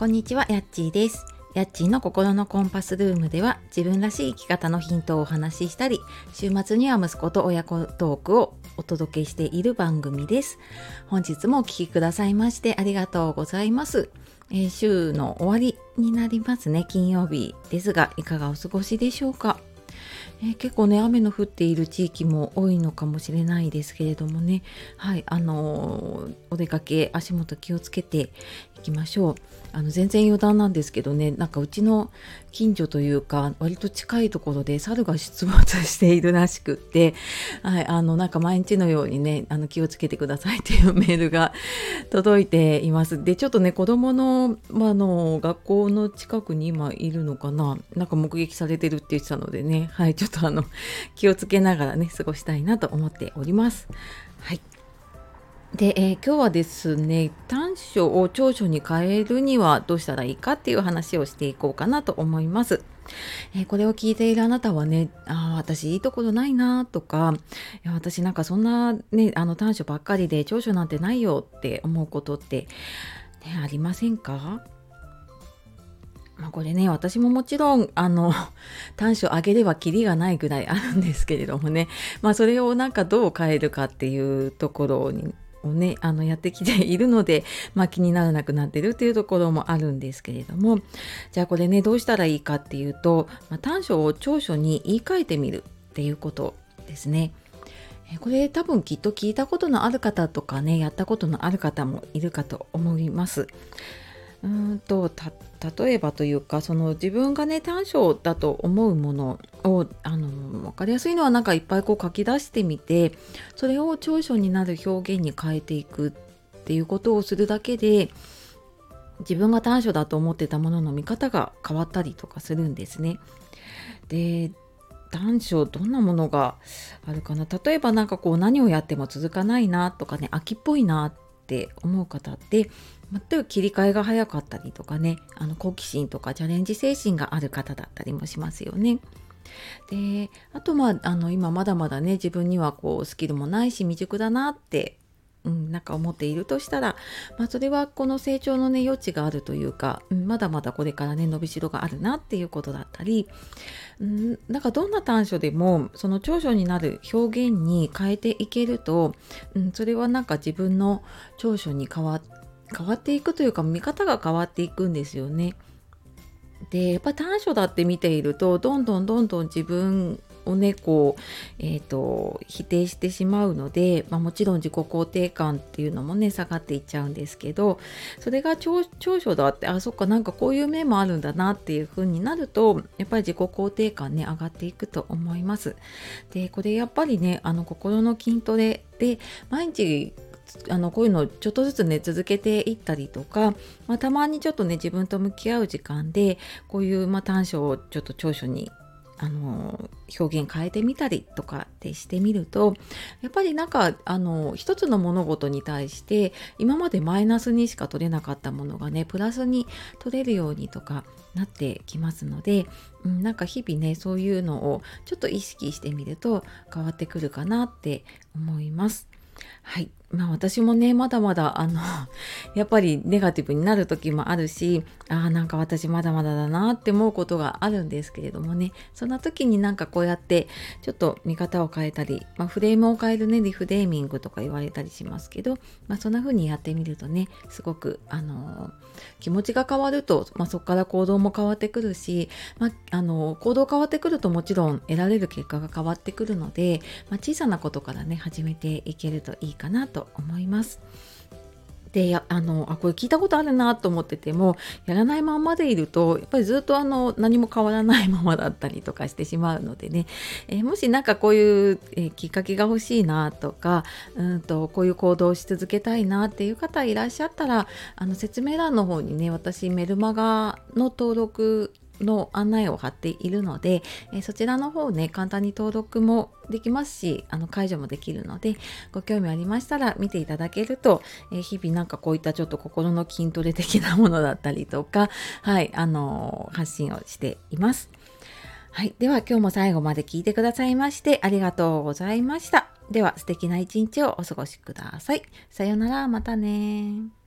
こんにちは、やっちーです。やっちーの心のコンパスルームでは自分らしい生き方のヒントをお話ししたり、週末には息子と親子トークをお届けしている番組です。本日もお聴きくださいましてありがとうございます。えー、週の終わりになりますね、金曜日ですが、いかがお過ごしでしょうか？え、結構ね雨の降っている地域も多いのかもしれないですけれどもね。はいあのー、お出かけ足元気をつけていきましょう。あの全然余談なんですけどねなんかうちの近所というか割と近いところで猿が出没しているらしくって、はい、あのなんか毎日のようにねあの気をつけてくださいっていうメールが 届いています。でちょっとね子供のまあの学校の近くに今いるのかな。なんか目撃されてるって言ってたのでね。はいちょっとあの気をつけながらね過ごしたいなと思っております。はい。で、えー、今日はですね短所を長所に変えるにはどうしたらいいかっていう話をしていこうかなと思います。えー、これを聞いているあなたはねあ私いいところないなとかいや私なんかそんな、ね、あの短所ばっかりで長所なんてないよって思うことって、ね、ありませんか？まあ、これね私ももちろんあの 短所上げればキリがないぐらいあるんですけれどもね、まあ、それをなんかどう変えるかっていうところにをねあのやってきているので、まあ、気にならなくなってるっていうところもあるんですけれどもじゃあこれねどうしたらいいかっていうと、まあ、短所を長所に言い換えてみるっていうことですね。これ多分きっと聞いたことのある方とかねやったことのある方もいるかと思います。うんと例えばというかその自分がね短所だと思うものをあの分かりやすいのはなんかいっぱいこう書き出してみてそれを長所になる表現に変えていくっていうことをするだけで自分が短所だと思ってたものの見方が変わったりとかするんですね。で短所どんなものがあるかな？例えば何かこう何をやっても続かないなとかね秋っぽいなっって思う方って全く切り替えが早かったりとかねあの好奇心とかチャレンジ精神がある方だったりもしますよね。であとまああの今まだまだね自分にはこうスキルもないし未熟だなって、なんか思っているとしたら、まあ、それはこの成長のね余地があるというか、うん、まだまだこれからね伸びしろがあるなっていうことだったり、うん、なんかどんな短所でもその長所になる表現に変えていけると、うん、それはなんか自分の長所に変わって変わっていくというか見方が変わっていくんですよね。でやっぱ短所だって見ているとどんどんどんどん自分をねこう、えーと、否定してしまうので、まあ、もちろん自己肯定感っていうのもね下がっていっちゃうんですけどそれが長所だってあそっかなんかこういう面もあるんだなっていう風になるとやっぱり自己肯定感ね上がっていくと思います。でこれやっぱりねあの心の筋トレで毎日あのこういうのをちょっとずつね続けていったりとか、まあ、たまにちょっとね自分と向き合う時間でこういう、まあ、短所をちょっと長所にあの表現変えてみたりとかってしてみるとやっぱりなんかあの一つの物事に対して今までマイナスにしか取れなかったものがねプラスに取れるようにとかなってきますので、うん、なんか日々ねそういうのをちょっと意識してみると変わってくるかなって思います。はい。まあ私もね、まだまだ、あの、やっぱりネガティブになる時もあるし、ああ、なんか私まだまだだなって思うことがあるんですけれどもね、そんな時になんかこうやって、ちょっと見方を変えたり、まあフレームを変えるね、リフレーミングとか言われたりしますけど、まあそんな風にやってみるとね、すごく、あの、気持ちが変わると、まあそこから行動も変わってくるし、まあ、あの、行動変わってくるともちろん得られる結果が変わってくるので、まあ小さなことからね、始めていけるといいかなとと思います。であのあこれ聞いたことあるなと思っててもやらないままでいるとやっぱりずっとあの何も変わらないままだったりとかしてしまうのでね、えー、もし何かこういう、えー、きっかけが欲しいなとかうんとこういう行動をし続けたいなっていう方いらっしゃったらあの説明欄の方にね私メルマガの登録の案内を貼っているので、えそちらの方ね簡単に登録もできますしあの解除もできるのでご興味ありましたら見ていただけると、え日々なんかこういったちょっと心の筋トレ的なものだったりとか はいあの発信をしています。はい。では今日も最後まで聞いてくださいましてありがとうございました。では素敵な一日をお過ごしください。さようなら、またね